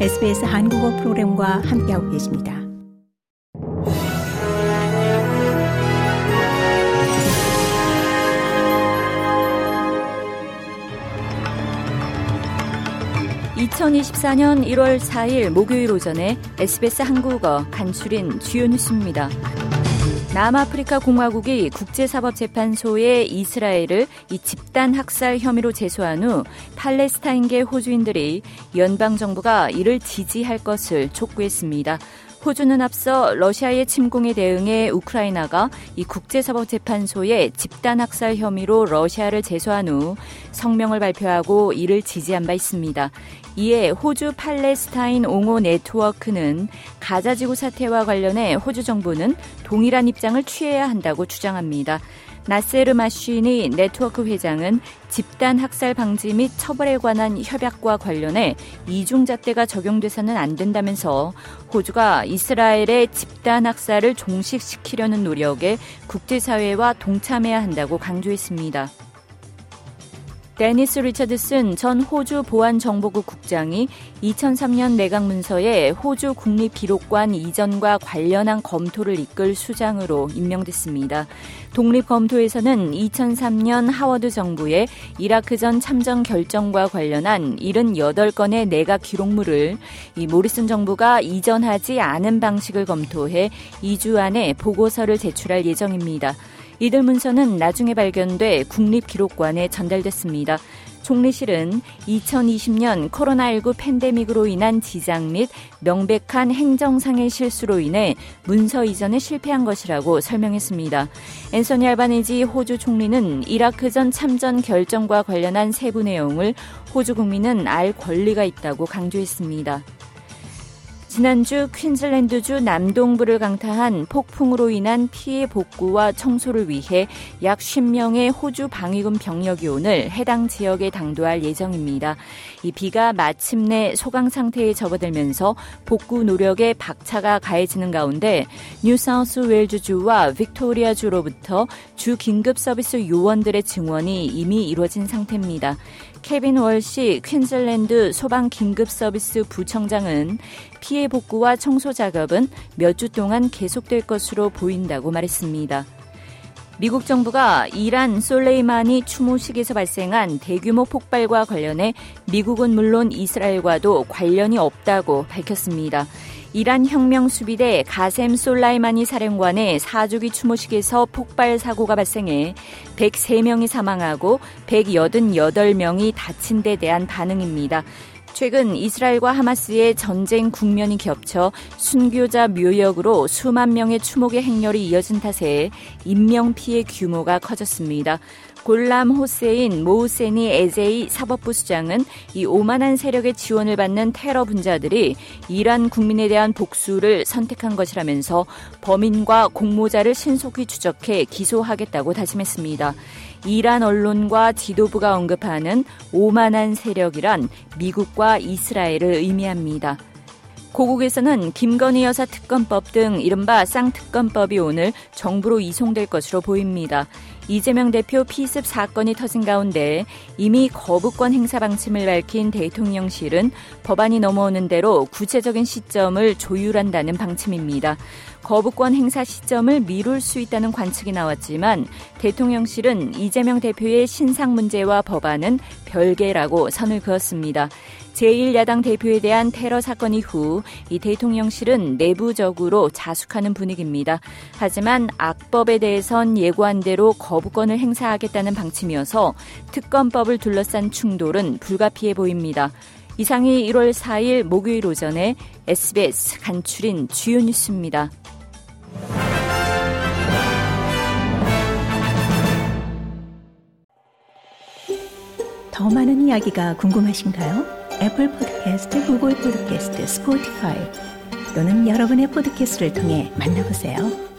SBS 한국어 프로그램과 함께하고 계십니다. (2024년 1월 4일) 목요일 오전에 SBS 한국어 간추린 주요 뉴스입니다. 남아프리카 공화국이 국제사법재판소에 이스라엘을 이 집단 학살 혐의로 제소한 후 팔레스타인계 호주인들이 연방 정부가 이를 지지할 것을 촉구했습니다. 호주는 앞서 러시아의 침공에 대응해 우크라이나가 이 국제사법재판소에 집단학살 혐의로 러시아를 제소한 후 성명을 발표하고 이를 지지한 바 있습니다. 이에 호주 팔레스타인 옹호 네트워크는 가자지구 사태와 관련해 호주 정부는 동일한 입장을 취해야 한다고 주장합니다. 나세르 마쉬니 네트워크 회장은 집단 학살 방지 및 처벌에 관한 협약과 관련해 이중잣대가 적용돼서는 안 된다면서 호주가 이스라엘의 집단 학살을 종식시키려는 노력에 국제사회와 동참해야 한다고 강조했습니다. 데니스 리처드슨 전 호주 보안정보국 국장이 2003년 내각 문서에 호주 국립기록관 이전과 관련한 검토를 이끌 수장으로 임명됐습니다. 독립검토에서는 2003년 하워드 정부의 이라크 전 참전 결정과 관련한 78건의 내각 기록물을 이 모리슨 정부가 이전하지 않은 방식을 검토해 2주 안에 보고서를 제출할 예정입니다. 이들 문서는 나중에 발견돼 국립기록관에 전달됐습니다. 총리실은 2020년 코로나19 팬데믹으로 인한 지장 및 명백한 행정상의 실수로 인해 문서 이전에 실패한 것이라고 설명했습니다. 앤서니 알바니지 호주 총리는 이라크 전 참전 결정과 관련한 세부 내용을 호주 국민은 알 권리가 있다고 강조했습니다. 지난주 퀸즐랜드주 남동부를 강타한 폭풍으로 인한 피해 복구와 청소를 위해 약 10명의 호주 방위군 병력이 오늘 해당 지역에 당도할 예정입니다. 이 비가 마침내 소강 상태에 접어들면서 복구 노력에 박차가 가해지는 가운데 뉴사우스 웨일즈주와 빅토리아주로부터 주 긴급 서비스 요원들의 증원이 이미 이루어진 상태입니다. 케빈 월시 퀸즐랜드 소방 긴급 서비스 부청장은 피해 복구와 청소 작업은 몇 주 동안 계속될 것으로 보인다고 말했습니다. 미국 정부가 이란 솔레이마니 추모식에서 발생한 대규모 폭발과 관련해 미국은 물론 이스라엘과도 관련이 없다고 밝혔습니다. 이란 혁명 수비대 가셈 솔라이마니 사령관의 사주기 추모식에서 폭발 사고가 발생해 103명이 사망하고 188명이 다친 데 대한 반응입니다. 최근 이스라엘과 하마스의 전쟁 국면이 겹쳐 순교자 묘역으로 수만 명의 추목의 행렬이 이어진 탓에 인명 피해 규모가 커졌습니다. 골람 호세인 모우세니 에제이 사법부 수장은 이 오만한 세력의 지원을 받는 테러 분자들이 이란 국민에 대한 복수를 선택한 것이라면서 범인과 공모자를 신속히 추적해 기소하겠다고 다짐했습니다. 이란 언론과 지도부가 언급하는 오만한 세력이란 미국과 이스라엘을 의미합니다. 고국에서는 김건희 여사 특검법 등 이른바 쌍특검법이 오늘 정부로 이송될 것으로 보입니다. 이재명 대표 피습 사건이 터진 가운데 이미 거부권 행사 방침을 밝힌 대통령실은 법안이 넘어오는 대로 구체적인 시점을 조율한다는 방침입니다. 거부권 행사 시점을 미룰 수 있다는 관측이 나왔지만 대통령실은 이재명 대표의 신상 문제와 법안은 별개라고 선을 그었습니다. 제1야당 대표에 대한 테러 사건 이후 이 대통령실은 내부적으로 자숙하는 분위기입니다. 하지만 악법에 대해선 예고한 대로 거부권을 행사하겠다는 방침이어서 특검법을 둘러싼 충돌은 불가피해 보입니다. 이상이 1월 4일 목요일 오전에 SBS 간추린 주요 뉴스입니다. 더 많은 이야기가 궁금하신가요? 애플 포드캐스트, 구글 포드캐스트, 스포티파이 또는 여러분의 포드캐스트를 통해 만나보세요.